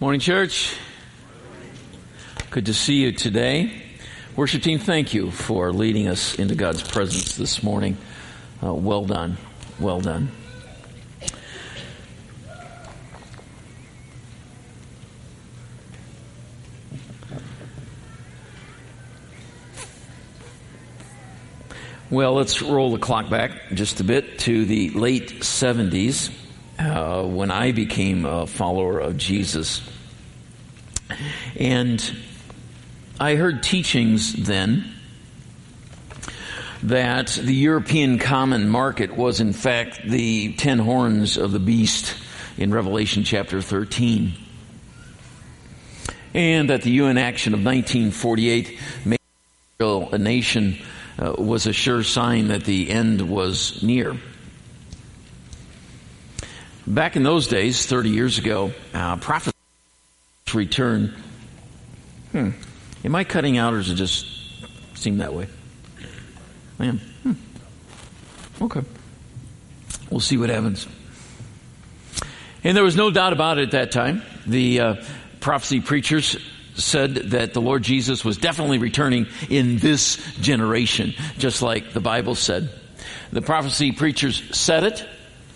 Morning, church. Good to see you today. Worship team, thank you for leading us into God's presence this morning. Uh, well done. Well done. Well, let's roll the clock back just a bit to the late 70s uh, when I became a follower of Jesus. And I heard teachings then that the European common market was in fact the ten horns of the beast in Revelation chapter 13. And that the UN action of 1948 made a nation uh, was a sure sign that the end was near. Back in those days, 30 years ago, uh, prophets return. Hmm. Am I cutting out or does it just seem that way? I am. Hmm. Okay. We'll see what happens. And there was no doubt about it at that time. The uh, prophecy preachers said that the Lord Jesus was definitely returning in this generation, just like the Bible said. The prophecy preachers said it,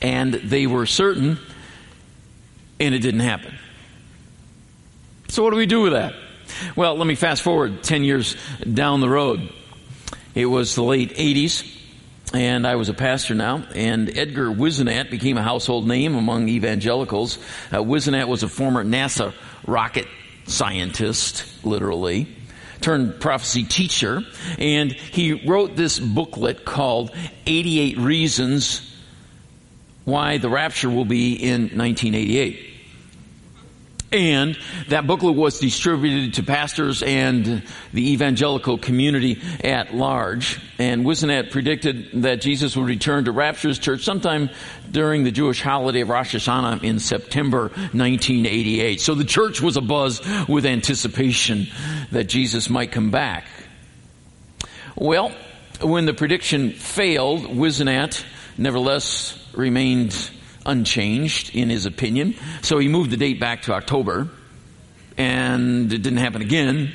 and they were certain, and it didn't happen. So what do we do with that? Well, let me fast forward 10 years down the road. It was the late 80s, and I was a pastor now, and Edgar Whisenant became a household name among evangelicals. Uh, was a former NASA rocket scientist, literally, turned prophecy teacher, and he wrote this booklet called 88 Reasons Why the Rapture Will Be in 1988. And that booklet was distributed to pastors and the evangelical community at large. And Whisenant predicted that Jesus would return to Rapture's church sometime during the Jewish holiday of Rosh Hashanah in September 1988. So the church was abuzz with anticipation that Jesus might come back. Well, when the prediction failed, Whisenant nevertheless remained unchanged in his opinion. So he moved the date back to October, and it didn't happen again.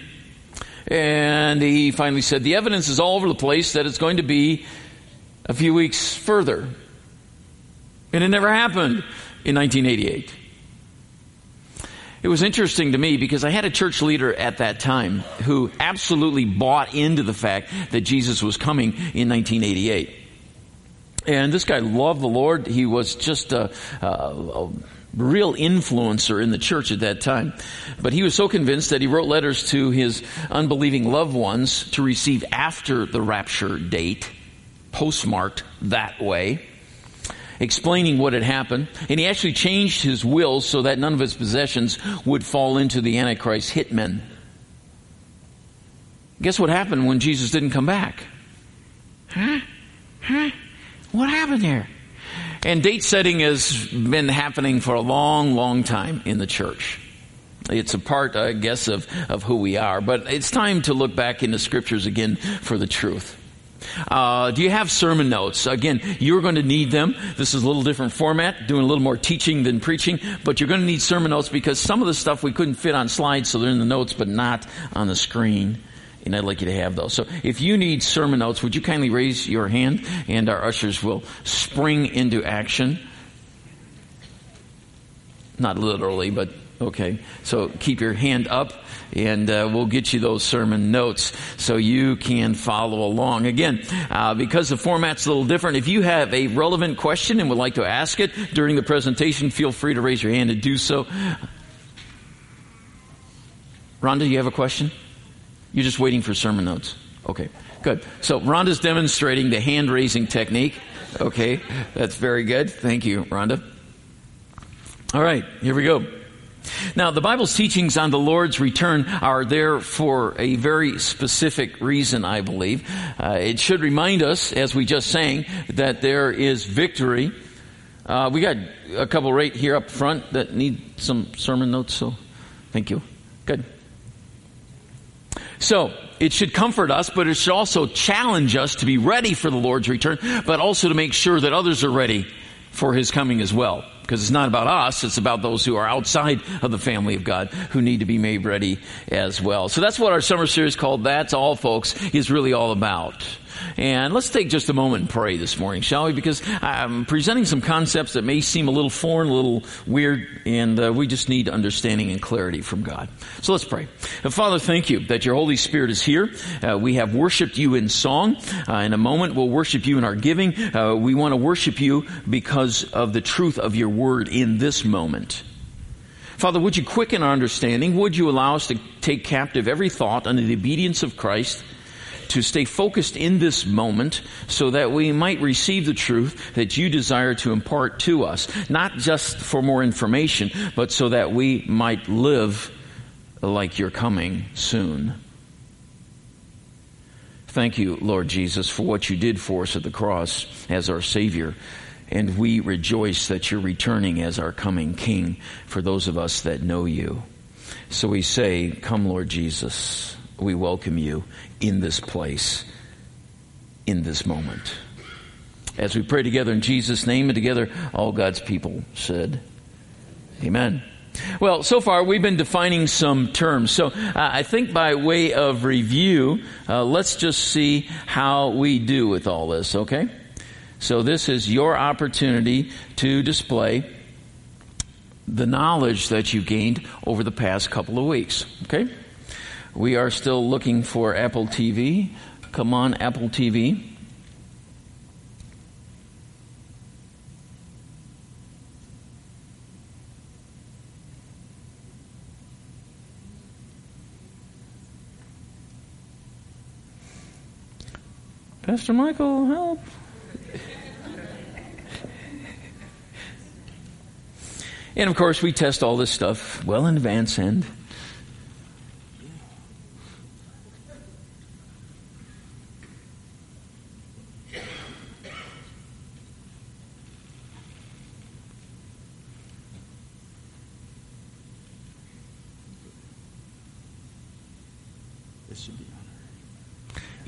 And he finally said, The evidence is all over the place that it's going to be a few weeks further. And it never happened in 1988. It was interesting to me because I had a church leader at that time who absolutely bought into the fact that Jesus was coming in 1988. And this guy loved the Lord. He was just a, a, a, real influencer in the church at that time. But he was so convinced that he wrote letters to his unbelieving loved ones to receive after the rapture date, postmarked that way, explaining what had happened. And he actually changed his will so that none of his possessions would fall into the Antichrist hitmen. Guess what happened when Jesus didn't come back? Huh? Huh? What happened there? And date setting has been happening for a long, long time in the church. It's a part, I guess, of, of who we are. But it's time to look back in the scriptures again for the truth. Uh, do you have sermon notes? Again, you're going to need them. This is a little different format, doing a little more teaching than preaching, but you're going to need sermon notes because some of the stuff we couldn't fit on slides, so they're in the notes, but not on the screen and I'd like you to have those. So if you need sermon notes, would you kindly raise your hand and our ushers will spring into action? Not literally, but okay. So keep your hand up and uh, we'll get you those sermon notes so you can follow along. Again, uh, because the format's a little different, if you have a relevant question and would like to ask it during the presentation, feel free to raise your hand and do so. Rhonda, do you have a question? You're just waiting for sermon notes. Okay, good. So Rhonda's demonstrating the hand raising technique. Okay, that's very good. Thank you, Rhonda. All right, here we go. Now, the Bible's teachings on the Lord's return are there for a very specific reason, I believe. Uh, it should remind us, as we just sang, that there is victory. Uh, we got a couple right here up front that need some sermon notes, so thank you. Good. So, it should comfort us, but it should also challenge us to be ready for the Lord's return, but also to make sure that others are ready for His coming as well. Because it's not about us, it's about those who are outside of the family of God who need to be made ready as well. So that's what our summer series called That's All, folks, is really all about. And let's take just a moment and pray this morning, shall we? Because I'm presenting some concepts that may seem a little foreign, a little weird, and uh, we just need understanding and clarity from God. So let's pray. Uh, Father, thank you that your Holy Spirit is here. Uh, we have worshiped you in song. Uh, in a moment, we'll worship you in our giving. Uh, we want to worship you because of the truth of your word in this moment. Father, would you quicken our understanding? Would you allow us to take captive every thought under the obedience of Christ? To stay focused in this moment so that we might receive the truth that you desire to impart to us. Not just for more information, but so that we might live like you're coming soon. Thank you, Lord Jesus, for what you did for us at the cross as our Savior. And we rejoice that you're returning as our coming King for those of us that know you. So we say, Come, Lord Jesus. We welcome you in this place, in this moment. As we pray together in Jesus' name and together, all God's people said, Amen. Well, so far we've been defining some terms. So uh, I think by way of review, uh, let's just see how we do with all this, okay? So this is your opportunity to display the knowledge that you gained over the past couple of weeks, okay? We are still looking for Apple TV. Come on, Apple TV. Pastor Michael, help. and of course, we test all this stuff well in advance and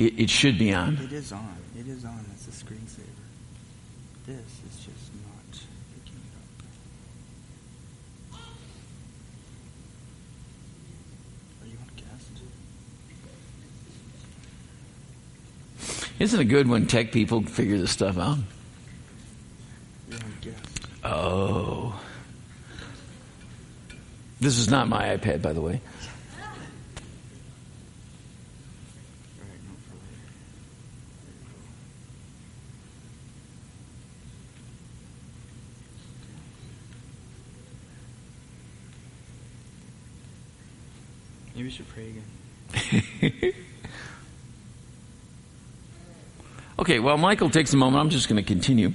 It, it should be on. It is on. It is on. It's a screensaver. This is just not picking it up. Are you on guest? Isn't it good when tech people figure this stuff out? You're on guest. Oh. This is not my iPad, by the way. All right, no, for later. There you go. Should pray again. Okay, well, Michael takes a moment. I'm just going to continue.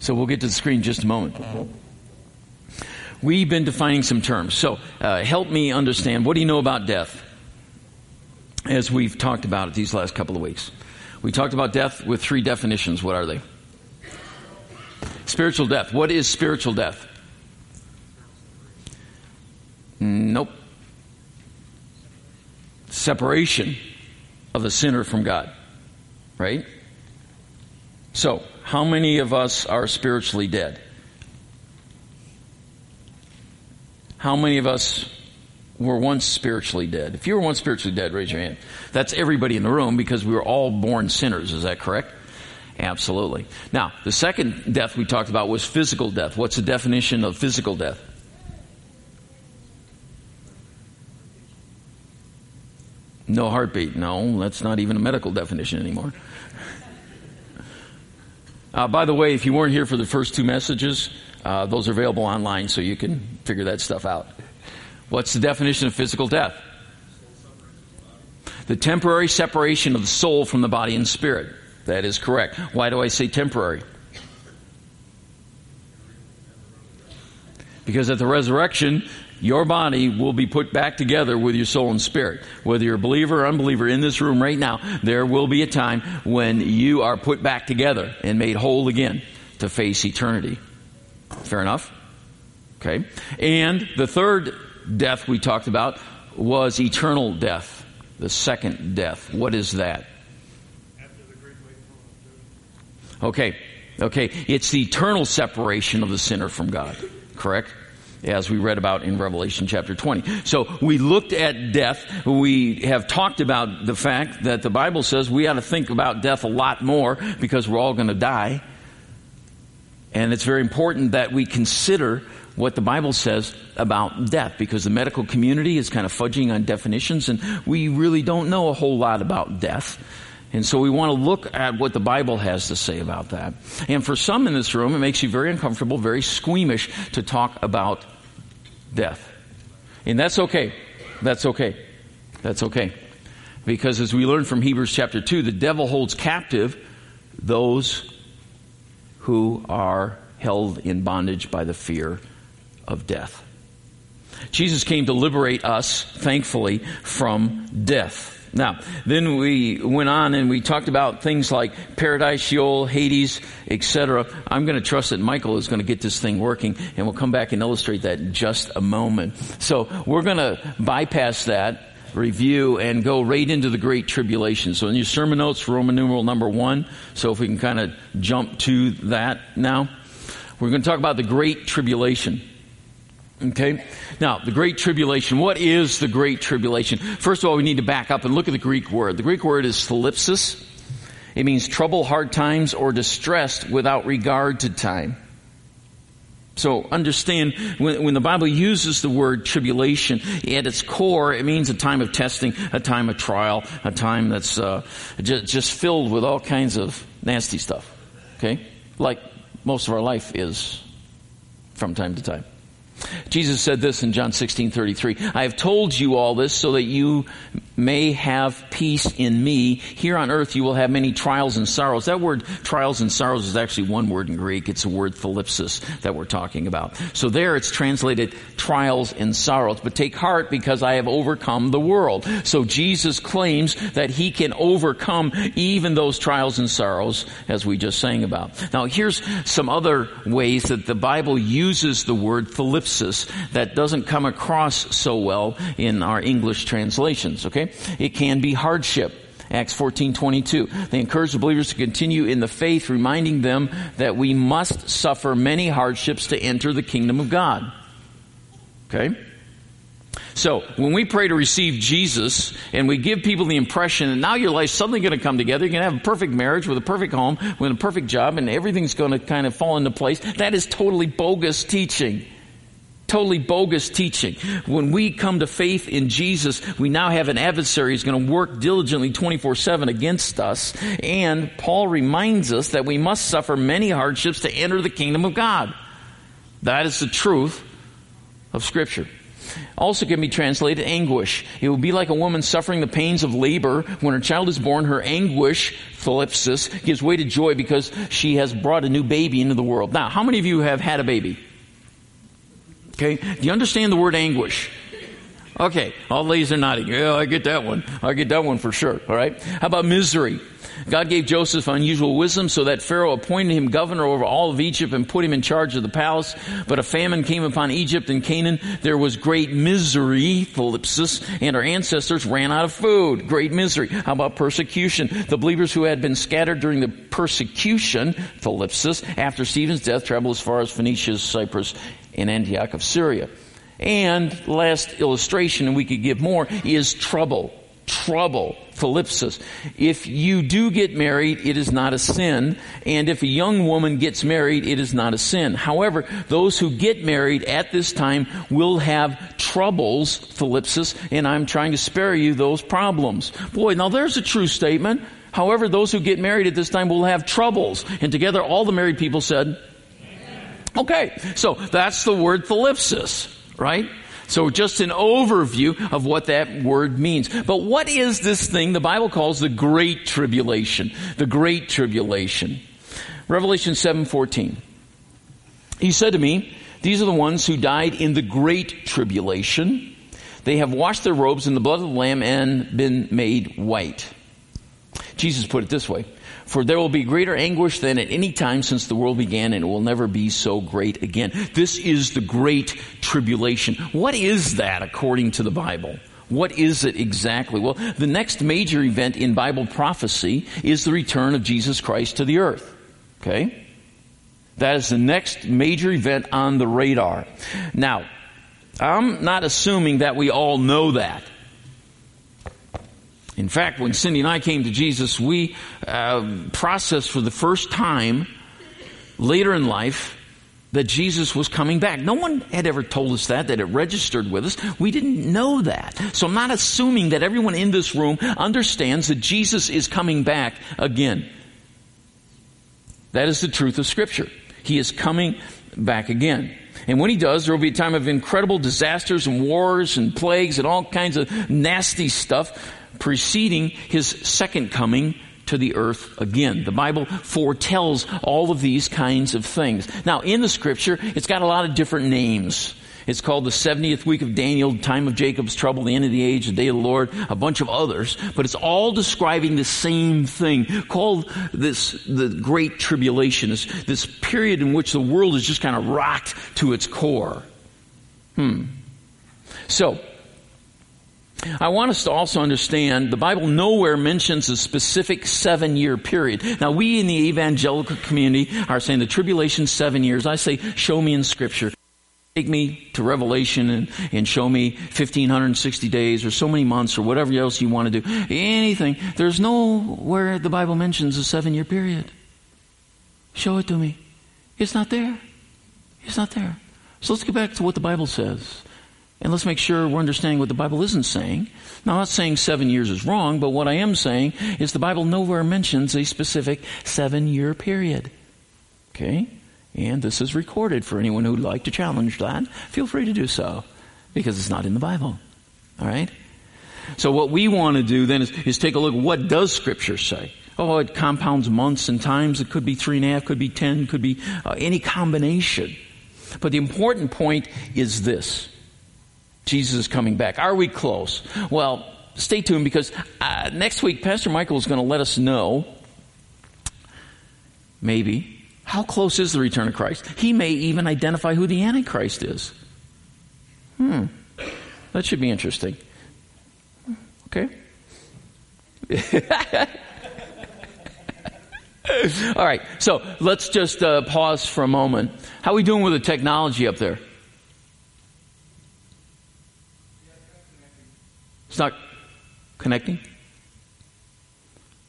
So we'll get to the screen just a moment. We've been defining some terms. So uh, help me understand what do you know about death? As we've talked about it these last couple of weeks. We talked about death with three definitions. What are they? Spiritual death. What is spiritual death? Nope. Separation of the sinner from God. Right? So, how many of us are spiritually dead? How many of us were once spiritually dead? If you were once spiritually dead, raise your hand. That's everybody in the room because we were all born sinners. Is that correct? Absolutely. Now, the second death we talked about was physical death. What's the definition of physical death? No heartbeat. No, that's not even a medical definition anymore. Uh, by the way, if you weren't here for the first two messages, uh, those are available online so you can figure that stuff out. What's the definition of physical death? The temporary separation of the soul from the body and spirit. That is correct. Why do I say temporary? Because at the resurrection, your body will be put back together with your soul and spirit. Whether you're a believer or unbeliever in this room right now, there will be a time when you are put back together and made whole again to face eternity. Fair enough? Okay. And the third death we talked about was eternal death. The second death. What is that? Okay. Okay, it's the eternal separation of the sinner from God. Correct? As we read about in Revelation chapter 20. So we looked at death. We have talked about the fact that the Bible says we ought to think about death a lot more because we're all going to die. And it's very important that we consider what the Bible says about death because the medical community is kind of fudging on definitions and we really don't know a whole lot about death. And so we want to look at what the Bible has to say about that. And for some in this room, it makes you very uncomfortable, very squeamish to talk about death. And that's okay. That's okay. That's okay. Because as we learn from Hebrews chapter 2, the devil holds captive those who are held in bondage by the fear of death. Jesus came to liberate us, thankfully, from death. Now, then we went on and we talked about things like paradise, Sheol, Hades, etc. I'm going to trust that Michael is going to get this thing working and we'll come back and illustrate that in just a moment. So we're going to bypass that review and go right into the Great Tribulation. So in your sermon notes, Roman numeral number one. So if we can kind of jump to that now. We're going to talk about the Great Tribulation. Okay? Now, the Great Tribulation. What is the Great Tribulation? First of all, we need to back up and look at the Greek word. The Greek word is thlipsis. It means trouble, hard times, or distressed without regard to time. So understand when, when, the Bible uses the word tribulation at its core, it means a time of testing, a time of trial, a time that's uh, just, just filled with all kinds of nasty stuff. Okay, like most of our life is from time to time. Jesus said this in John 16, 33. I have told you all this so that you may have peace in me. Here on earth you will have many trials and sorrows. That word trials and sorrows is actually one word in Greek. It's a word thlipsis that we're talking about. So there it's translated trials and sorrows. But take heart because I have overcome the world. So Jesus claims that he can overcome even those trials and sorrows as we just sang about. Now here's some other ways that the Bible uses the word thlipsis that doesn't come across so well in our English translations, okay? It can be hardship. Acts 14:22. They encourage the believers to continue in the faith, reminding them that we must suffer many hardships to enter the kingdom of God. Okay? So, when we pray to receive Jesus and we give people the impression that now your life's suddenly going to come together, you're going to have a perfect marriage with a perfect home, with a perfect job, and everything's going to kind of fall into place, that is totally bogus teaching totally bogus teaching. When we come to faith in Jesus, we now have an adversary who's going to work diligently 24-7 against us. And Paul reminds us that we must suffer many hardships to enter the kingdom of God. That is the truth of scripture. Also can be translated anguish. It will be like a woman suffering the pains of labor. When her child is born, her anguish, thlipsis, gives way to joy because she has brought a new baby into the world. Now, how many of you have had a baby? Okay? Do you understand the word anguish? Okay, all ladies are nodding. Yeah, I get that one. I get that one for sure. All right. How about misery? God gave Joseph unusual wisdom so that Pharaoh appointed him governor over all of Egypt and put him in charge of the palace. But a famine came upon Egypt and Canaan. There was great misery, thlipsis, and our ancestors ran out of food. Great misery. How about persecution? The believers who had been scattered during the persecution, thlipsis, after Stephen's death traveled as far as Phoenicia, Cyprus, and Antioch of Syria. And last illustration, and we could give more, is trouble. Trouble. Thlipsis. If you do get married, it is not a sin. And if a young woman gets married, it is not a sin. However, those who get married at this time will have troubles, thlipsis, and I'm trying to spare you those problems. Boy, now there's a true statement. However, those who get married at this time will have troubles. And together all the married people said, Okay, so that's the word thlipsis, right? So just an overview of what that word means. But what is this thing the Bible calls the Great Tribulation? The Great Tribulation. Revelation 7:14. He said to me, These are the ones who died in the Great Tribulation. They have washed their robes in the blood of the Lamb and been made white. Jesus put it this way. For there will be greater anguish than at any time since the world began, and it will never be so great again. This is the great tribulation. What is that according to the Bible? What is it exactly? Well, the next major event in Bible prophecy is the return of Jesus Christ to the earth. Okay? That is the next major event on the radar. Now, I'm not assuming that we all know that. In fact, when Cindy and I came to Jesus, we uh, processed for the first time later in life that Jesus was coming back. No one had ever told us that, that it registered with us. We didn't know that. So I'm not assuming that everyone in this room understands that Jesus is coming back again. That is the truth of Scripture. He is coming back again. And when he does, there will be a time of incredible disasters and wars and plagues and all kinds of nasty stuff preceding his second coming to the earth again. The Bible foretells all of these kinds of things. Now, in the scripture, it's got a lot of different names. It's called the 70th week of Daniel, time of Jacob's trouble, the end of the age, the day of the Lord, a bunch of others, but it's all describing the same thing called this, the Great Tribulation, this, this period in which the world is just kind of rocked to its core. Hmm. So, I want us to also understand the Bible nowhere mentions a specific seven year period. Now we in the evangelical community are saying the tribulation seven years. I say, show me in scripture. Take me to Revelation and, and show me 1560 days or so many months or whatever else you want to do. Anything. There's nowhere the Bible mentions a seven year period. Show it to me. It's not there. It's not there. So let's get back to what the Bible says. And let's make sure we're understanding what the Bible isn't saying. Now, I'm not saying seven years is wrong, but what I am saying is the Bible nowhere mentions a specific seven year period. Okay? And this is recorded for anyone who'd like to challenge that. Feel free to do so because it's not in the Bible. All right? So what we want to do then is, is take a look. What does Scripture say? Oh, it compounds months and times. It could be three and a half, could be ten, could be uh, any combination. But the important point is this. Jesus is coming back. Are we close? Well, stay tuned because uh, next week Pastor Michael is going to let us know, maybe, how close is the return of Christ. He may even identify who the Antichrist is. Hmm. That should be interesting. Okay? All right, so let's just uh, pause for a moment. How are we doing with the technology up there? It's not connecting.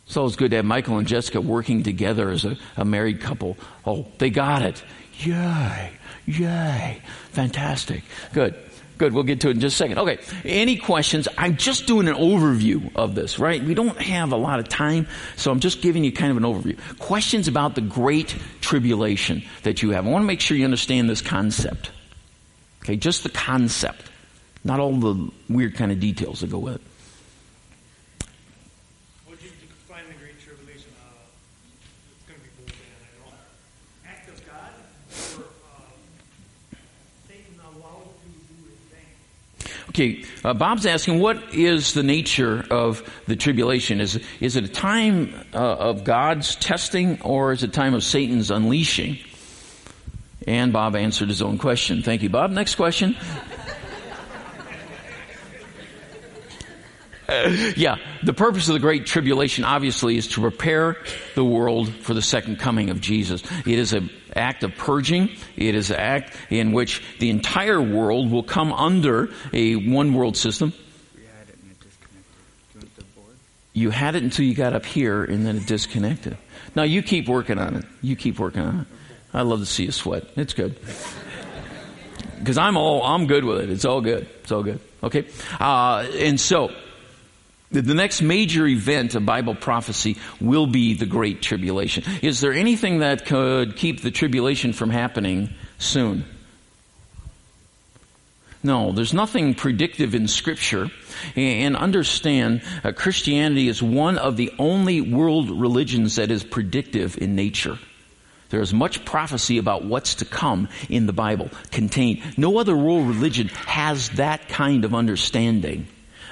So it's good to have Michael and Jessica working together as a, a married couple. Oh, they got it. Yay. Yay. Fantastic. Good. Good. We'll get to it in just a second. Okay. Any questions? I'm just doing an overview of this, right? We don't have a lot of time, so I'm just giving you kind of an overview. Questions about the great tribulation that you have. I want to make sure you understand this concept. Okay. Just the concept. Not all the weird kind of details that go with it. Would you define the Great Tribulation? Uh, it's going to be bold, man, I. Act of God or uh, Satan allowed to do his thing? Okay, uh, Bob's asking, what is the nature of the tribulation? Is, is it a time uh, of God's testing or is it a time of Satan's unleashing? And Bob answered his own question. Thank you, Bob. Next question. yeah, the purpose of the Great Tribulation obviously is to prepare the world for the second coming of Jesus. It is an act of purging. It is an act in which the entire world will come under a one world system. You had it until you got up here and then it disconnected. Now you keep working on it. You keep working on it. I love to see you sweat. It's good. Because I'm all, I'm good with it. It's all good. It's all good. Okay? Uh, and so, the next major event of Bible prophecy will be the Great Tribulation. Is there anything that could keep the tribulation from happening soon? No, there's nothing predictive in Scripture. And understand, uh, Christianity is one of the only world religions that is predictive in nature. There is much prophecy about what's to come in the Bible contained. No other world religion has that kind of understanding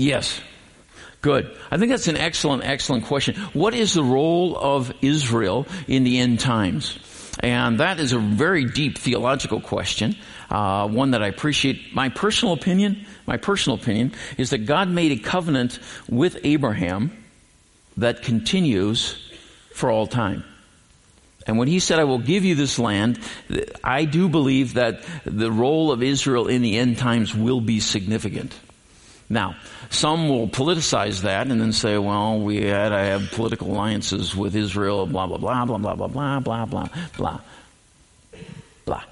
yes. Good. I think that's an excellent, excellent question. What is the role of Israel in the end times? And that is a very deep theological question, uh, one that I appreciate. My personal opinion, my personal opinion, is that God made a covenant with Abraham that continues for all time. And when he said, I will give you this land, I do believe that the role of Israel in the end times will be significant. Now, some will politicize that and then say, well, we had to have political alliances with Israel, blah, blah, blah, blah, blah, blah, blah, blah, blah, blah, blah.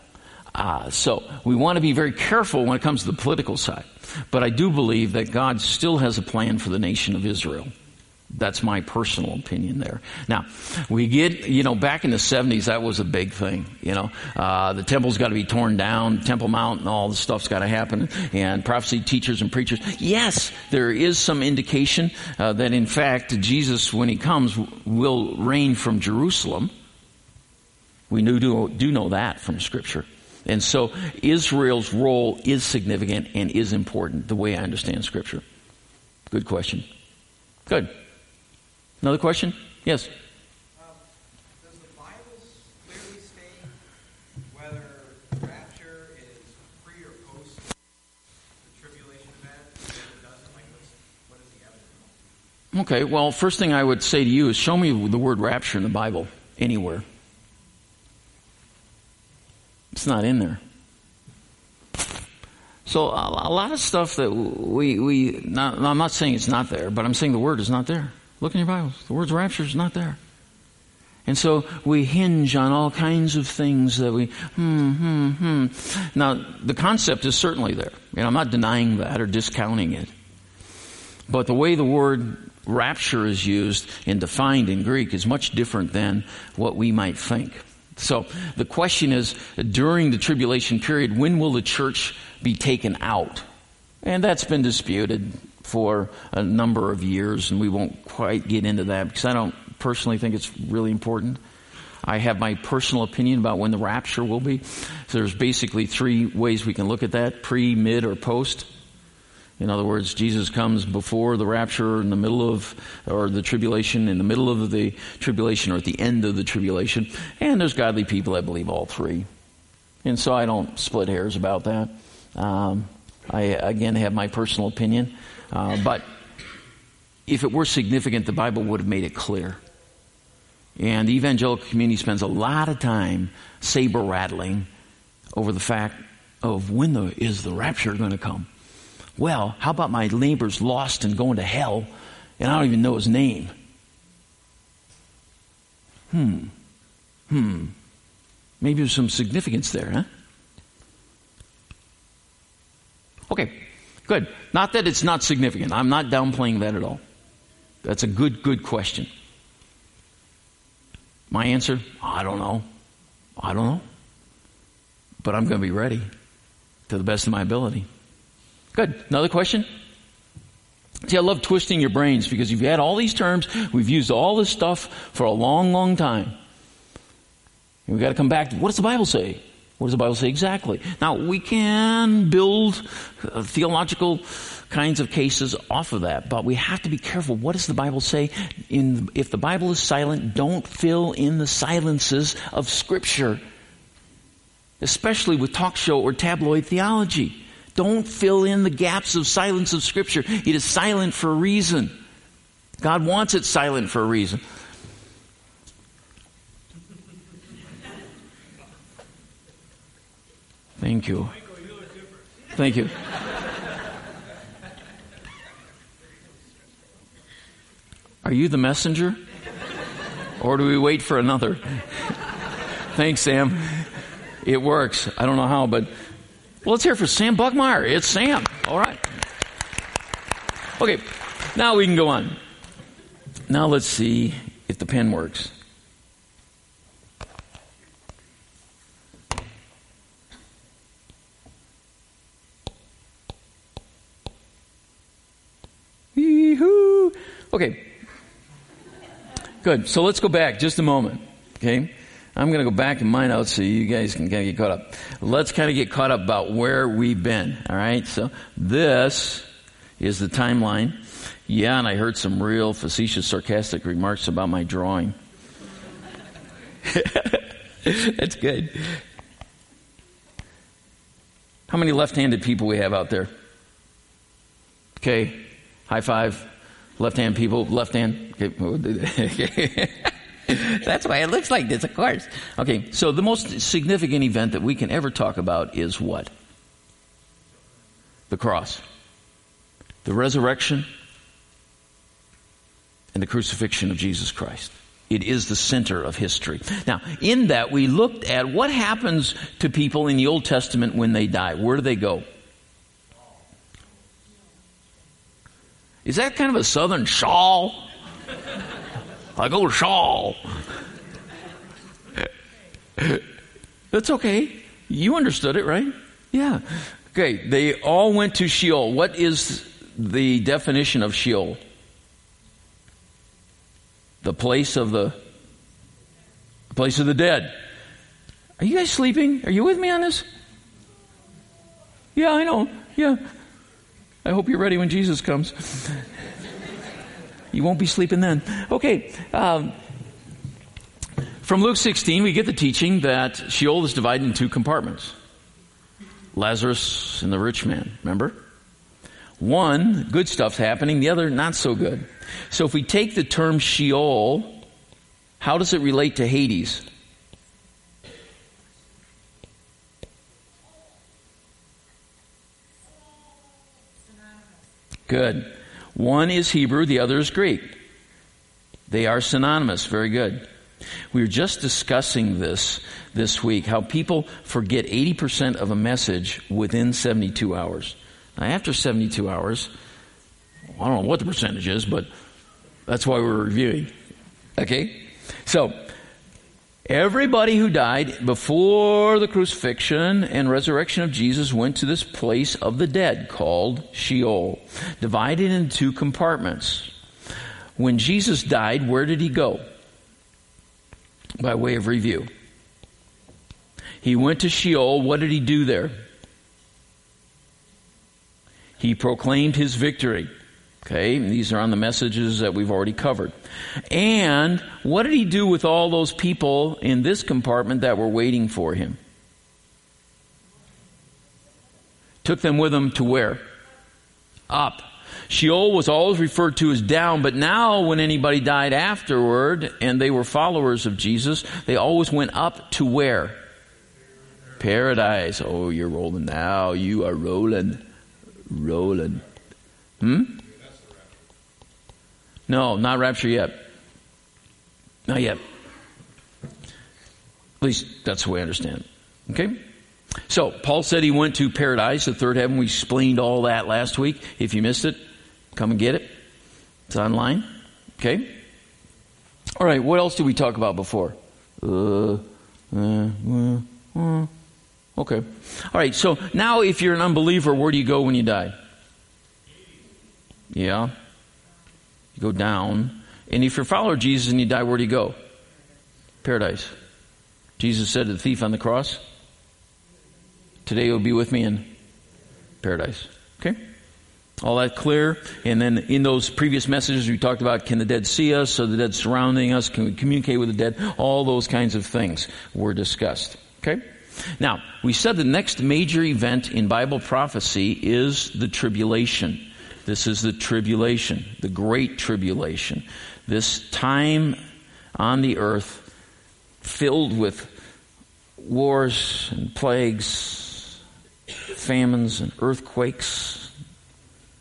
Uh, so we want to be very careful when it comes to the political side. But I do believe that God still has a plan for the nation of Israel. That's my personal opinion there. Now, we get, you know, back in the 70s, that was a big thing. You know, uh, the temple's got to be torn down, Temple Mount and all the stuff's got to happen, and prophecy teachers and preachers. Yes, there is some indication uh, that in fact, Jesus, when he comes, will reign from Jerusalem. We do, do know that from Scripture. And so Israel's role is significant and is important, the way I understand Scripture. Good question. Good. Another question? Yes. Um, does the Bible clearly state whether rapture is pre or post the tribulation event? If it what's, the evidence? Okay, well, first thing I would say to you is show me the word rapture in the Bible anywhere. It's not in there. So a, a lot of stuff that we, we not, I'm not saying it's not there, but I'm saying the word is not there. Look in your Bibles. The word rapture is not there. And so we hinge on all kinds of things that we, hmm, hmm, hmm. Now, the concept is certainly there. And I'm not denying that or discounting it. But the way the word rapture is used and defined in Greek is much different than what we might think. So the question is, during the tribulation period, when will the church be taken out? And that's been disputed for a number of years, and we won't quite get into that because I don't personally think it's really important. I have my personal opinion about when the rapture will be. So there's basically three ways we can look at that pre, mid, or post. In other words, Jesus comes before the rapture, in the middle of, or the tribulation, in the middle of the tribulation, or at the end of the tribulation. And there's godly people that believe all three. And so I don't split hairs about that. Um, I, again, have my personal opinion. Uh, but if it were significant, the Bible would have made it clear. And the evangelical community spends a lot of time saber rattling over the fact of when the, is the rapture going to come. Well, how about my neighbor's lost and going to hell, and I don't even know his name? Hmm. Hmm. Maybe there's some significance there, huh? Okay. Good. Not that it's not significant. I'm not downplaying that at all. That's a good, good question. My answer? I don't know. I don't know. But I'm going to be ready to the best of my ability. Good. Another question? See, I love twisting your brains because you've had all these terms, we've used all this stuff for a long, long time. And we've got to come back to what does the Bible say? What does the Bible say exactly? Now, we can build uh, theological kinds of cases off of that, but we have to be careful. What does the Bible say? In, if the Bible is silent, don't fill in the silences of Scripture, especially with talk show or tabloid theology. Don't fill in the gaps of silence of Scripture. It is silent for a reason. God wants it silent for a reason. Thank you. Thank you. Are you the messenger? Or do we wait for another? Thanks, Sam. It works. I don't know how, but well, let's hear for Sam Buckmeyer. It's Sam. All right. Okay, now we can go on. Now let's see if the pen works. Okay. Good. So let's go back just a moment. Okay. I'm going to go back in my notes so you guys can kind of get caught up. Let's kind of get caught up about where we've been. All right. So this is the timeline. Yeah, and I heard some real facetious, sarcastic remarks about my drawing. That's good. How many left-handed people we have out there? Okay, high five. Left-hand people, left hand. Okay. That's why it looks like this, of course. Okay, so the most significant event that we can ever talk about is what? The cross, the resurrection, and the crucifixion of Jesus Christ. It is the center of history. Now, in that, we looked at what happens to people in the Old Testament when they die. Where do they go? Is that kind of a southern shawl? Like old shawl. That's okay. You understood it, right? Yeah. Okay, they all went to Sheol. What is the definition of Sheol? The place of the, the place of the dead. Are you guys sleeping? Are you with me on this? Yeah, I know. Yeah. I hope you're ready when Jesus comes. you won't be sleeping then. Okay. Um, from Luke 16, we get the teaching that Sheol is divided in two compartments Lazarus and the rich man. Remember? One, good stuff's happening, the other, not so good. So if we take the term Sheol, how does it relate to Hades? Good. One is Hebrew, the other is Greek. They are synonymous. Very good. We were just discussing this this week, how people forget 80% of a message within 72 hours. Now, after 72 hours, I don't know what the percentage is, but that's why we're reviewing. Okay? So, everybody who died before the crucifixion and resurrection of Jesus went to this place of the dead called Sheol, divided into two compartments. When Jesus died, where did he go? By way of review. He went to Sheol. What did he do there? He proclaimed his victory. Okay, these are on the messages that we've already covered. And what did he do with all those people in this compartment that were waiting for him? Took them with him to where? Up. Sheol was always referred to as down, but now when anybody died afterward and they were followers of Jesus, they always went up to where? Paradise. Oh, you're rolling now. You are rolling. Rolling. Hmm? No, not rapture yet. Not yet. At least that's the way I understand it. Okay? So, Paul said he went to paradise, the third heaven. We explained all that last week. If you missed it, come and get it. It's online. Okay? All right, what else did we talk about before? Uh, uh, uh, uh. Okay. All right, so now if you're an unbeliever, where do you go when you die? Yeah. You go down. And if you're a follower of Jesus and you die, where do you go? Paradise. Jesus said to the thief on the cross, Today you'll be with me in paradise. Okay? All that clear? And then in those previous messages we talked about can the dead see us? Are the dead surrounding us? Can we communicate with the dead? All those kinds of things were discussed. Okay? Now, we said the next major event in Bible prophecy is the tribulation. This is the tribulation, the great tribulation. This time on the earth filled with wars and plagues, famines and earthquakes,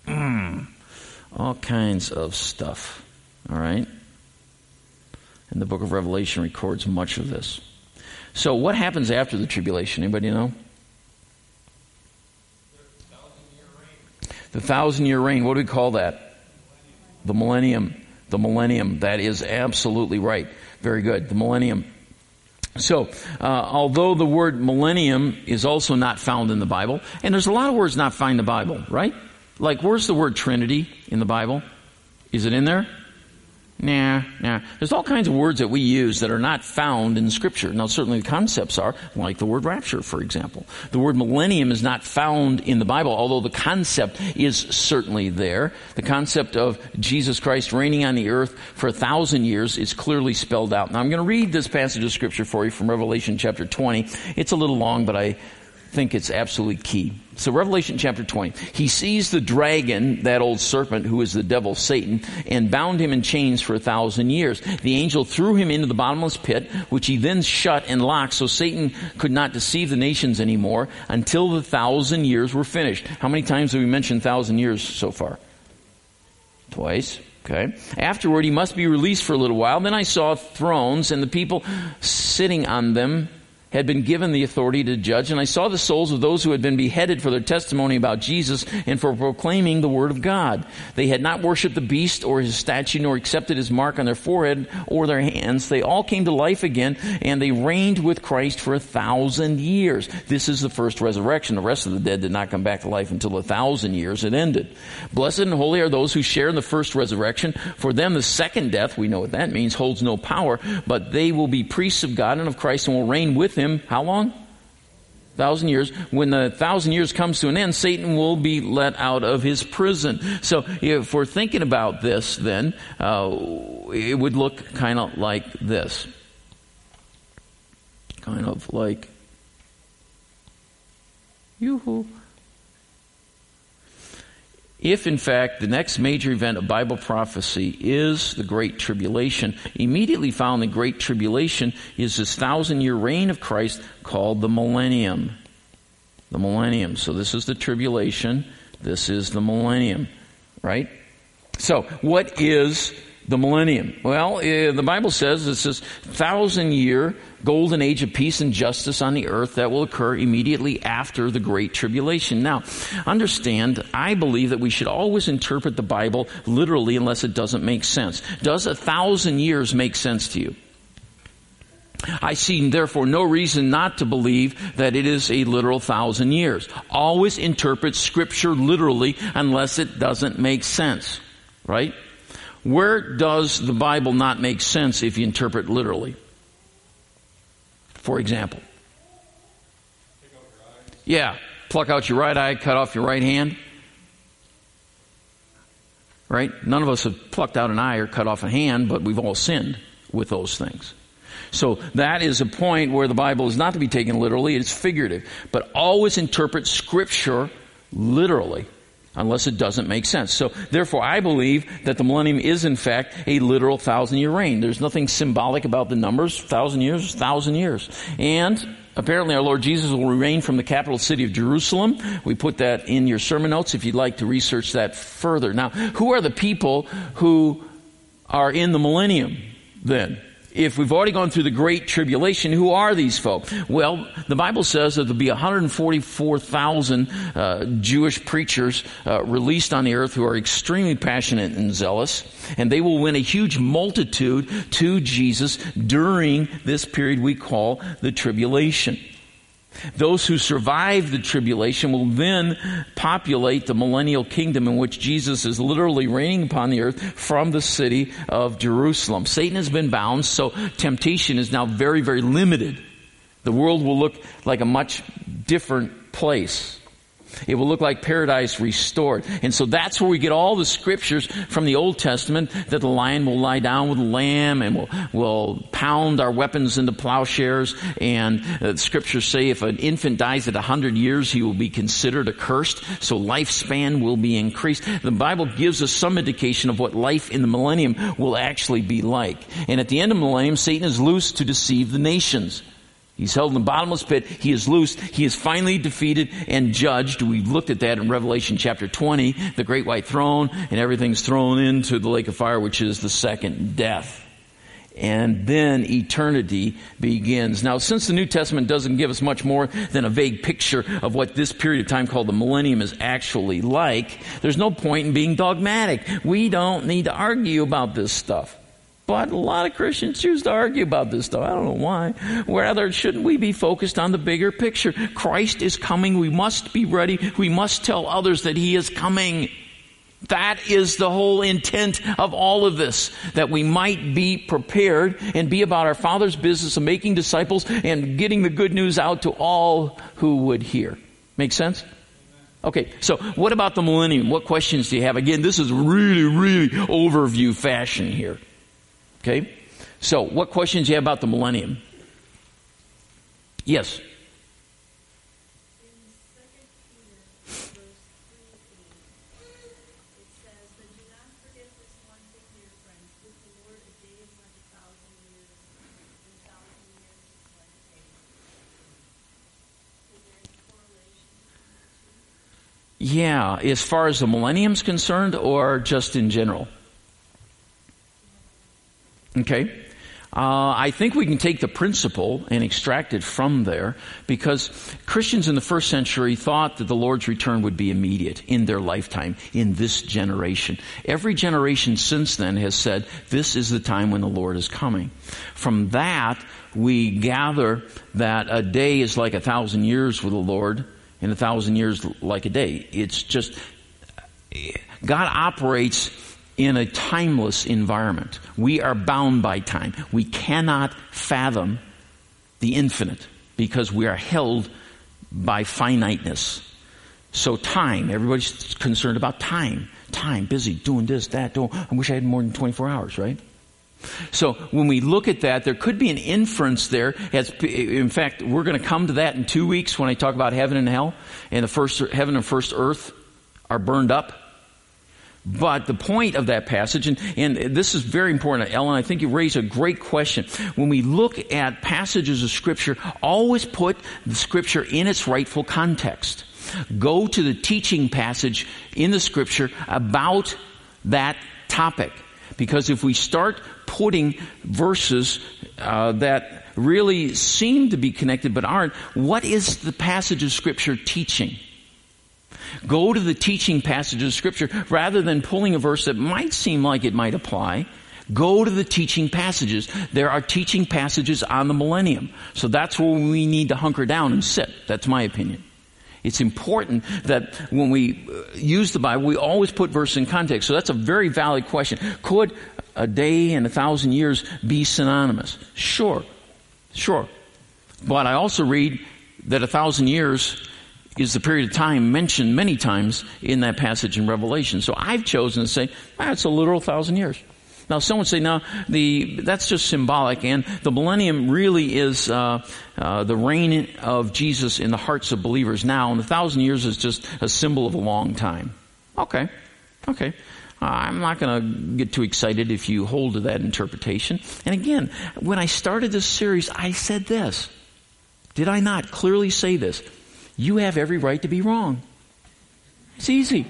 mm, all kinds of stuff. All right? And the book of Revelation records much of this. So, what happens after the tribulation? Anybody know? The thousand year reign. What do we call that? The millennium. The millennium. That is absolutely right. Very good. The millennium. So, uh, although the word millennium is also not found in the Bible, and there's a lot of words not found in the Bible, right? Like, where's the word Trinity in the Bible? Is it in there? Nah, nah. There's all kinds of words that we use that are not found in Scripture. Now, certainly the concepts are, like the word rapture, for example. The word millennium is not found in the Bible, although the concept is certainly there. The concept of Jesus Christ reigning on the earth for a thousand years is clearly spelled out. Now, I'm going to read this passage of Scripture for you from Revelation chapter 20. It's a little long, but I think it's absolutely key. So Revelation chapter 20. He sees the dragon, that old serpent who is the devil Satan, and bound him in chains for a thousand years. The angel threw him into the bottomless pit, which he then shut and locked so Satan could not deceive the nations anymore until the thousand years were finished. How many times have we mentioned thousand years so far? Twice. Okay. Afterward, he must be released for a little while. Then I saw thrones and the people sitting on them had been given the authority to judge, and I saw the souls of those who had been beheaded for their testimony about Jesus and for proclaiming the word of God. They had not worshipped the beast or his statue, nor accepted his mark on their forehead or their hands. They all came to life again, and they reigned with Christ for a thousand years. This is the first resurrection. The rest of the dead did not come back to life until a thousand years had ended. Blessed and holy are those who share in the first resurrection. For them, the second death, we know what that means, holds no power, but they will be priests of God and of Christ and will reign with him him how long? Thousand years. When the thousand years comes to an end, Satan will be let out of his prison. So if we're thinking about this, then uh, it would look kind of like this. Kind of like, yoo-hoo if in fact the next major event of Bible prophecy is the Great Tribulation, immediately following the Great Tribulation is this thousand year reign of Christ called the millennium. The millennium. So this is the tribulation. This is the millennium. Right? So what is the millennium? Well, uh, the Bible says it's this thousand year golden age of peace and justice on the earth that will occur immediately after the Great Tribulation. Now, understand, I believe that we should always interpret the Bible literally unless it doesn't make sense. Does a thousand years make sense to you? I see therefore no reason not to believe that it is a literal thousand years. Always interpret scripture literally unless it doesn't make sense. Right? Where does the Bible not make sense if you interpret literally? For example. Yeah, pluck out your right eye, cut off your right hand. Right? None of us have plucked out an eye or cut off a hand, but we've all sinned with those things. So that is a point where the Bible is not to be taken literally, it's figurative. But always interpret scripture literally unless it doesn't make sense. So therefore I believe that the millennium is in fact a literal thousand year reign. There's nothing symbolic about the numbers. Thousand years, thousand years. And apparently our Lord Jesus will reign from the capital city of Jerusalem. We put that in your sermon notes if you'd like to research that further. Now, who are the people who are in the millennium then? If we've already gone through the great tribulation, who are these folk? Well, the Bible says that there'll be 144,000 uh, Jewish preachers uh, released on the earth who are extremely passionate and zealous, and they will win a huge multitude to Jesus during this period we call the tribulation. Those who survive the tribulation will then populate the millennial kingdom in which Jesus is literally reigning upon the earth from the city of Jerusalem. Satan has been bound, so temptation is now very, very limited. The world will look like a much different place. It will look like paradise restored. And so that's where we get all the scriptures from the Old Testament that the lion will lie down with the lamb and will, will pound our weapons into plowshares. And uh, scriptures say if an infant dies at 100 years, he will be considered accursed. So lifespan will be increased. The Bible gives us some indication of what life in the millennium will actually be like. And at the end of the millennium, Satan is loose to deceive the nations. He's held in the bottomless pit. He is loosed. He is finally defeated and judged. We've looked at that in Revelation chapter 20, the great white throne, and everything's thrown into the lake of fire, which is the second death. And then eternity begins. Now, since the New Testament doesn't give us much more than a vague picture of what this period of time called the millennium is actually like, there's no point in being dogmatic. We don't need to argue about this stuff. But a lot of Christians choose to argue about this stuff. I don't know why. Rather, shouldn't we be focused on the bigger picture? Christ is coming. We must be ready. We must tell others that He is coming. That is the whole intent of all of this, that we might be prepared and be about our Father's business of making disciples and getting the good news out to all who would hear. Make sense? Okay, so what about the millennium? What questions do you have? Again, this is really, really overview fashion here. Okay? So, what questions do you have about the millennium? Yes. Yeah, as far as the millennium's concerned or just in general? Okay. Uh, I think we can take the principle and extract it from there because Christians in the first century thought that the Lord's return would be immediate in their lifetime, in this generation. Every generation since then has said, this is the time when the Lord is coming. From that, we gather that a day is like a thousand years with the Lord and a thousand years like a day. It's just, God operates in a timeless environment. We are bound by time. We cannot fathom the infinite because we are held by finiteness. So time, everybody's concerned about time. Time, busy, doing this, that, doing, I wish I had more than 24 hours, right? So when we look at that, there could be an inference there. As, in fact, we're going to come to that in two weeks when I talk about heaven and hell, and the first heaven and first earth are burned up. But the point of that passage, and, and this is very important, Ellen, I think you raise a great question. When we look at passages of Scripture, always put the Scripture in its rightful context. Go to the teaching passage in the Scripture about that topic. Because if we start putting verses uh, that really seem to be connected but aren't, what is the passage of Scripture teaching? Go to the teaching passages of scripture rather than pulling a verse that might seem like it might apply. Go to the teaching passages. There are teaching passages on the millennium. So that's where we need to hunker down and sit. That's my opinion. It's important that when we uh, use the Bible, we always put verse in context. So that's a very valid question. Could a day and a thousand years be synonymous? Sure. Sure. But I also read that a thousand years is the period of time mentioned many times in that passage in Revelation. So I've chosen to say, ah, it's a literal thousand years. Now, some would say, no, the, that's just symbolic, and the millennium really is uh, uh, the reign of Jesus in the hearts of believers now, and the thousand years is just a symbol of a long time. Okay, okay. I'm not going to get too excited if you hold to that interpretation. And again, when I started this series, I said this. Did I not clearly say this? You have every right to be wrong. It's easy.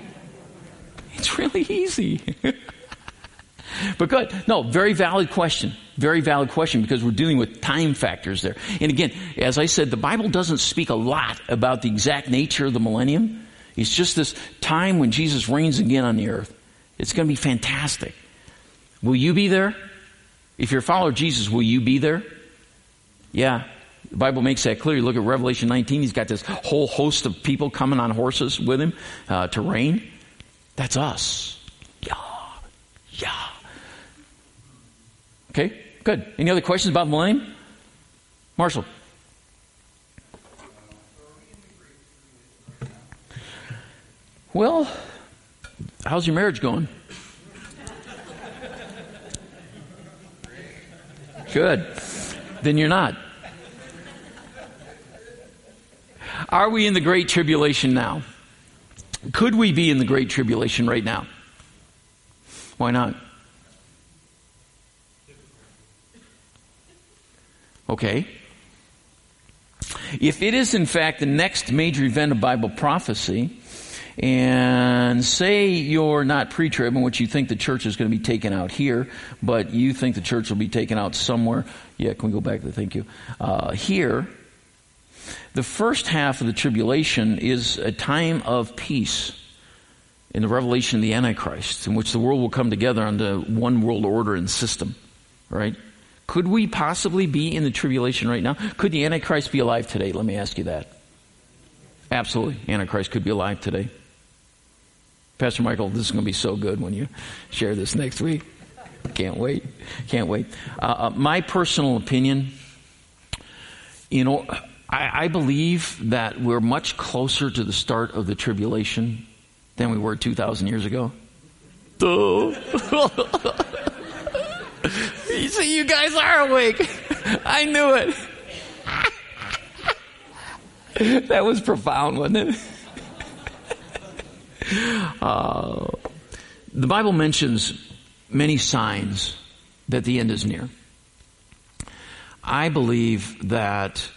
It's really easy. but good. No, very valid question. Very valid question because we're dealing with time factors there. And again, as I said, the Bible doesn't speak a lot about the exact nature of the millennium. It's just this time when Jesus reigns again on the earth. It's going to be fantastic. Will you be there? If you're a follower of Jesus, will you be there? Yeah, the Bible makes that clear. You look at Revelation 19, he's got this whole host of people coming on horses with him uh, to reign. That's us. Yeah. Yeah. Okay, good. Any other questions about millennium? Marshall. Well, how's your marriage going? Good. Then you're not. Are we in the Great Tribulation now? Could we be in the Great Tribulation right now? Why not? Okay. If it is in fact the next major event of Bible prophecy, and say you're not pre-trib in which you think the church is going to be taken out here, but you think the church will be taken out somewhere. Yeah, can we go back to thank you? Uh, here, the first half of the tribulation is a time of peace in the revelation of the Antichrist, in which the world will come together under one world order and system, right? Could we possibly be in the tribulation right now? Could the Antichrist be alive today? Let me ask you that. Absolutely. Antichrist could be alive today. Pastor Michael, this is going to be so good when you share this next week. Can't wait. Can't wait. Uh, uh, my personal opinion, you know, I, I believe that we're much closer to the start of the tribulation than we were 2,000 years ago. You see, you guys are awake. I knew it. that was profound, wasn't it? Uh, the Bible mentions many signs that the end is near. I believe that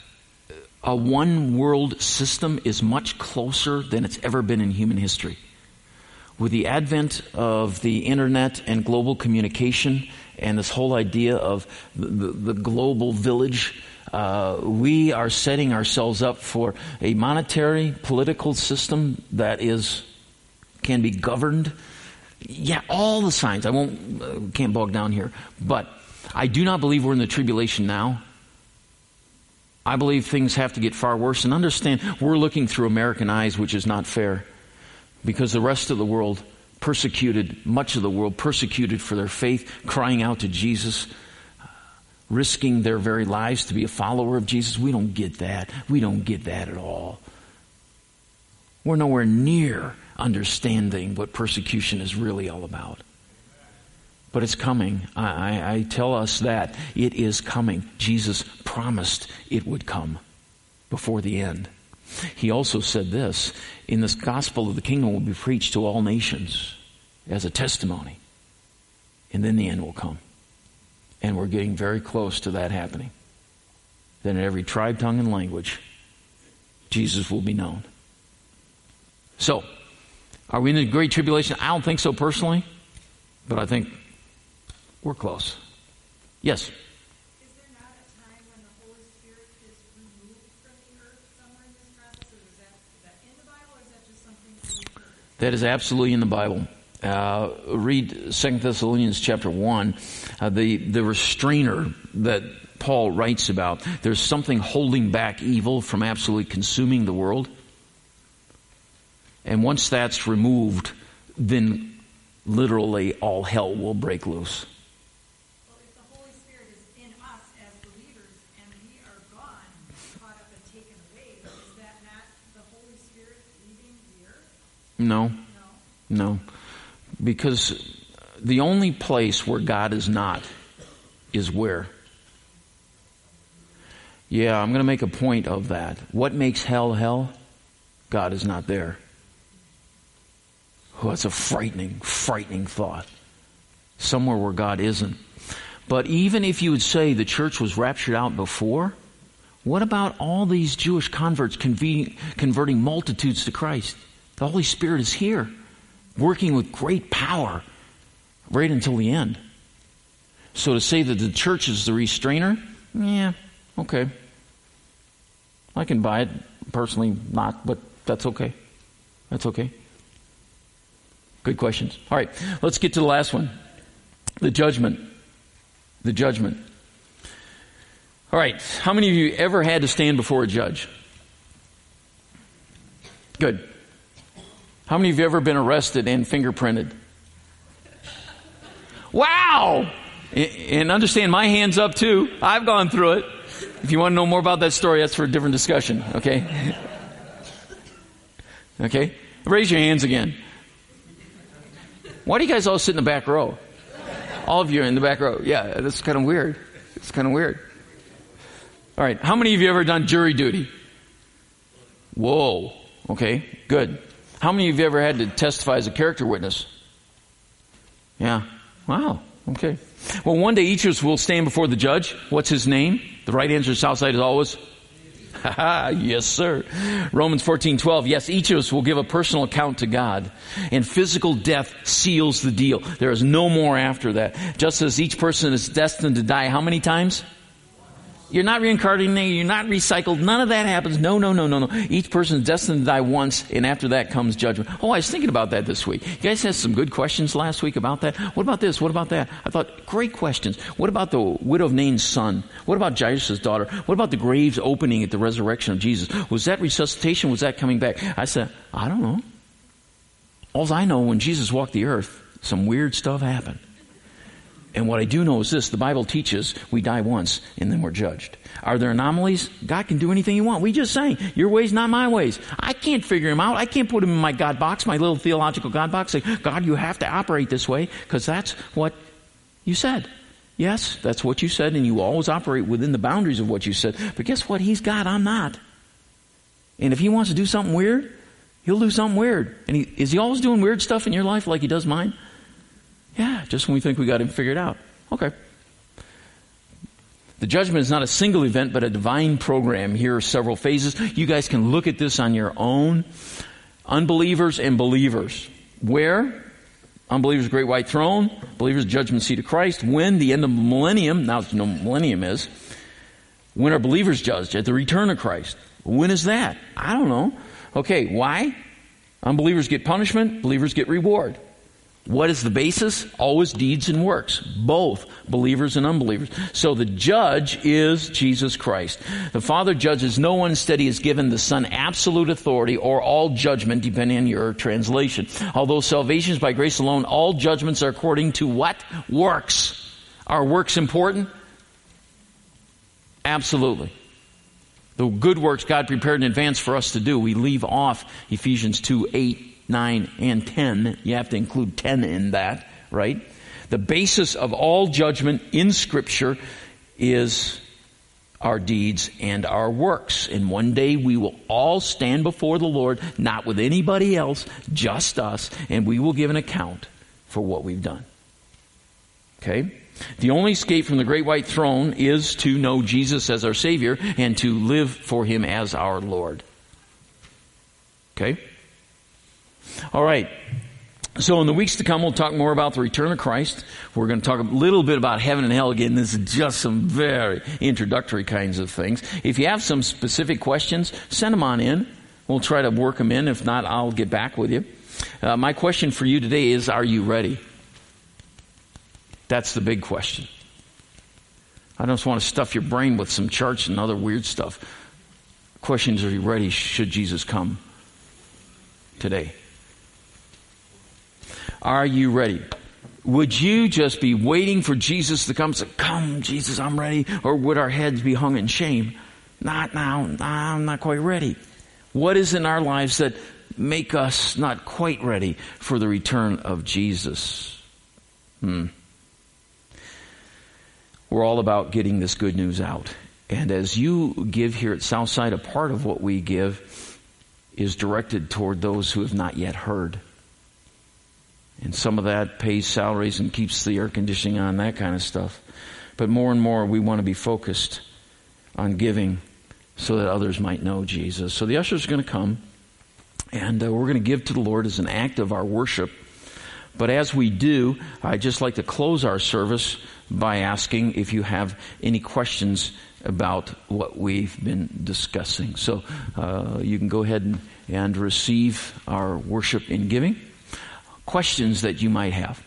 a one world system is much closer than it's ever been in human history. With the advent of the internet and global communication and this whole idea of the, the, global village, uh, we are setting ourselves up for a monetary political system that is can be governed. Yeah, all the signs. I won't uh, can't bog down here, but I do not believe we're in the tribulation now. I believe things have to get far worse. And understand, we're looking through American eyes, which is not fair. Because the rest of the world persecuted, much of the world persecuted for their faith, crying out to Jesus, risking their very lives to be a follower of Jesus. We don't get that. We don't get that at all. We're nowhere near understanding what persecution is really all about. But it's coming. I, I, I, tell us that it is coming. Jesus promised it would come before the end. He also said this in this gospel of the kingdom will be preached to all nations as a testimony. And then the end will come. And we're getting very close to that happening. Then in every tribe, tongue, and language, Jesus will be known. So, are we in the great tribulation? I don't think so personally, but I think we're close. Yes? Is there not a time when the Holy Spirit is removed from the earth somewhere in this prophecy? Is that, is that in the Bible or is that just something we've heard? That is absolutely in the Bible. Uh, read 2 Thessalonians chapter 1. Uh, the, the restrainer that Paul writes about, there's something holding back evil from absolutely consuming the world. And once that's removed, then literally all hell will break loose. Well, if the Holy Spirit is in us as believers and we are gone, caught up and taken away, is that not the Holy Spirit leaving the earth? No, No. Because the only place where God is not is where? Yeah, I'm going to make a point of that. What makes hell hell? God is not there. Oh, that's a frightening, frightening thought. Somewhere where God isn't. But even if you would say the church was raptured out before, what about all these Jewish converts converting multitudes to Christ? The Holy Spirit is here, working with great power right until the end. So to say that the church is the restrainer, yeah, okay. I can buy it. Personally, not, but that's okay. That's okay. Good questions. All right, let's get to the last one the judgment. The judgment. All right, how many of you ever had to stand before a judge? Good. How many of you have ever been arrested and fingerprinted? Wow! And understand, my hand's up too. I've gone through it. If you want to know more about that story, that's for a different discussion, okay? Okay? Raise your hands again. Why do you guys all sit in the back row? All of you are in the back row. Yeah, that's kind of weird. It's kind of weird. All right, how many of you ever done jury duty? Whoa. Okay, good. How many of you ever had to testify as a character witness? Yeah. Wow. Okay. Well, one day each of us will stand before the judge. What's his name? The right answer, Southside, is always. yes, sir. Romans 14, 12. Yes, each of us will give a personal account to God. And physical death seals the deal. There is no more after that. Just as each person is destined to die how many times? You're not reincarnated, you're not recycled, none of that happens. No, no, no, no, no. Each person is destined to die once, and after that comes judgment. Oh, I was thinking about that this week. You guys had some good questions last week about that. What about this? What about that? I thought, great questions. What about the widow of Nain's son? What about Jairus' daughter? What about the graves opening at the resurrection of Jesus? Was that resuscitation? Was that coming back? I said, I don't know. All I know, when Jesus walked the earth, some weird stuff happened. And what I do know is this, the Bible teaches we die once and then we're judged. Are there anomalies? God can do anything you want. We just saying, your ways, not my ways. I can't figure him out. I can't put him in my God box, my little theological God box, say, God, you have to operate this way, because that's what you said. Yes, that's what you said, and you always operate within the boundaries of what you said. But guess what? He's God, I'm not. And if he wants to do something weird, he'll do something weird. And he, is he always doing weird stuff in your life like he does mine? Yeah, just when we think we got him figured out. Okay. The judgment is not a single event, but a divine program. Here are several phases. You guys can look at this on your own. Unbelievers and believers. Where? Unbelievers, great white throne. Believers, judgment seat of Christ. When? The end of the millennium. Now, know millennium is. When are believers judged? At the return of Christ. When is that? I don't know. Okay, why? Unbelievers get punishment, believers get reward. What is the basis? Always deeds and works. Both believers and unbelievers. So the judge is Jesus Christ. The Father judges no one, instead he has given the Son absolute authority or all judgment, depending on your translation. Although salvation is by grace alone, all judgments are according to what? Works. Are works important? Absolutely. The good works God prepared in advance for us to do, we leave off Ephesians 2, 8, 9, and 10. You have to include 10 in that, right? The basis of all judgment in Scripture is our deeds and our works. And one day we will all stand before the Lord, not with anybody else, just us, and we will give an account for what we've done. Okay? The only escape from the great white throne is to know Jesus as our Savior and to live for Him as our Lord. Okay? All right. So in the weeks to come, we'll talk more about the return of Christ. We're going to talk a little bit about heaven and hell again. This is just some very introductory kinds of things. If you have some specific questions, send them on in. We'll try to work them in. If not, I'll get back with you. Uh, my question for you today is, are you ready? That's the big question. I don't just want to stuff your brain with some charts and other weird stuff. Questions, are you ready should Jesus come today? Are you ready? Would you just be waiting for Jesus to come? Say, come, Jesus, I'm ready. Or would our heads be hung in shame? Not now. I'm not quite ready. What is in our lives that make us not quite ready for the return of Jesus? Hmm. We're all about getting this good news out. And as you give here at Southside, a part of what we give is directed toward those who have not yet heard. And some of that pays salaries and keeps the air conditioning on, that kind of stuff. But more and more, we want to be focused on giving so that others might know Jesus. So the ushers are going to come, and uh, we're going to give to the Lord as an act of our worship. But as we do, I'd just like to close our service by asking if you have any questions about what we've been discussing. So uh, you can go ahead and, and receive our worship in giving questions that you might have.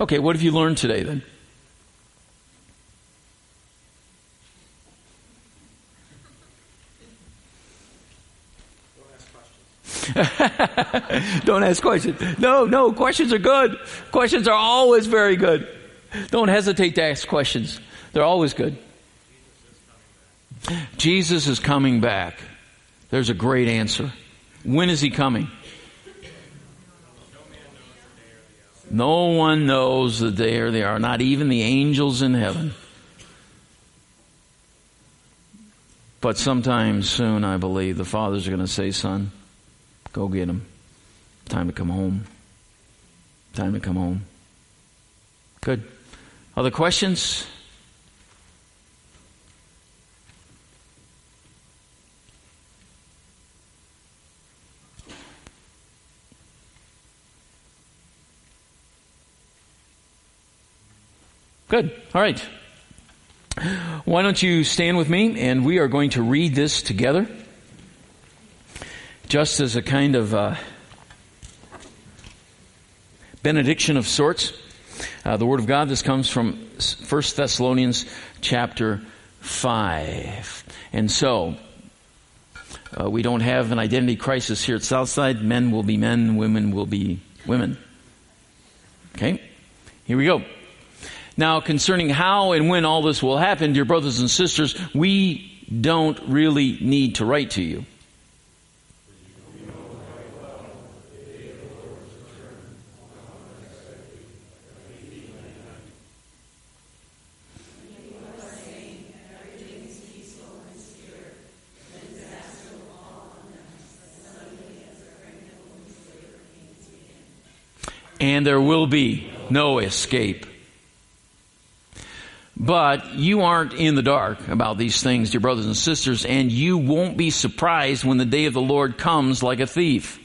Okay, what have you learned today then? Don't ask questions. Don't ask questions. No, no, questions are good. Questions are always very good. Don't hesitate to ask questions. They're always good. Jesus is coming back. There's a great answer. When is he coming? No one knows the day or the hour, not even the angels in heaven. But sometime soon, I believe, the fathers are going to say, Son, go get him. Time to come home. Time to come home. Good. Other questions? Good. All right. Why don't you stand with me and we are going to read this together just as a kind of uh, benediction of sorts. Uh, the Word of God, this comes from 1 Thessalonians chapter 5. And so, uh, we don't have an identity crisis here at Southside. Men will be men, women will be women. Okay? Here we go. Now, concerning how and when all this will happen, dear brothers and sisters, we don't really need to write to you. And there will be no escape. But you aren't in the dark about these things, dear brothers and sisters, and you won't be surprised when the day of the Lord comes like a thief.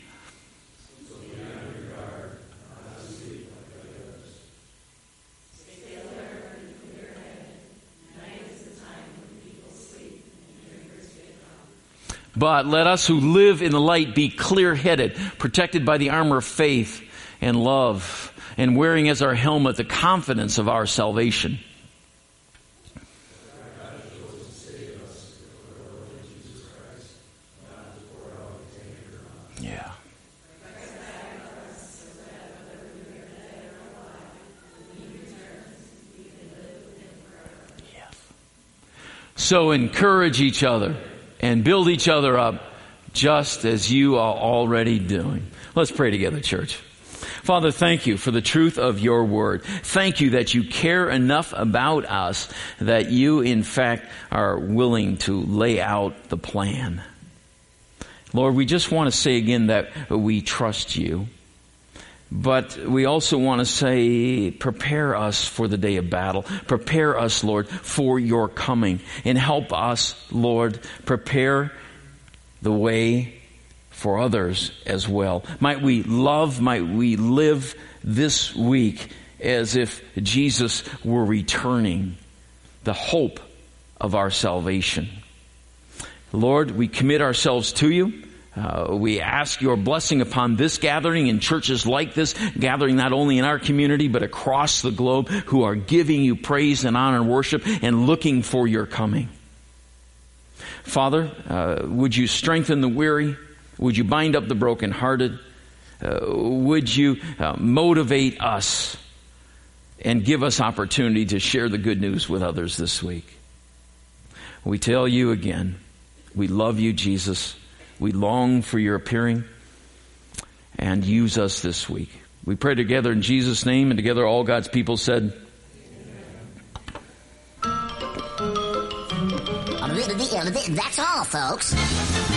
But let us who live in the light be clear headed, protected by the armor of faith and love, and wearing as our helmet the confidence of our salvation. Yeah. So encourage each other and build each other up just as you are already doing. Let's pray together, church. Father, thank you for the truth of your word. Thank you that you care enough about us that you, in fact, are willing to lay out the plan. Lord, we just want to say again that we trust you. But we also want to say, prepare us for the day of battle. Prepare us, Lord, for your coming. And help us, Lord, prepare the way for others as well. Might we love, might we live this week as if Jesus were returning, the hope of our salvation. Lord, we commit ourselves to you. Uh, we ask your blessing upon this gathering and churches like this, gathering not only in our community, but across the globe, who are giving you praise and honor and worship and looking for your coming. Father, uh, would you strengthen the weary? Would you bind up the brokenhearted? Uh, would you uh, motivate us and give us opportunity to share the good news with others this week? We tell you again, we love you, Jesus. We long for your appearing and use us this week. We pray together in Jesus' name and together all God's people said, That's all, folks.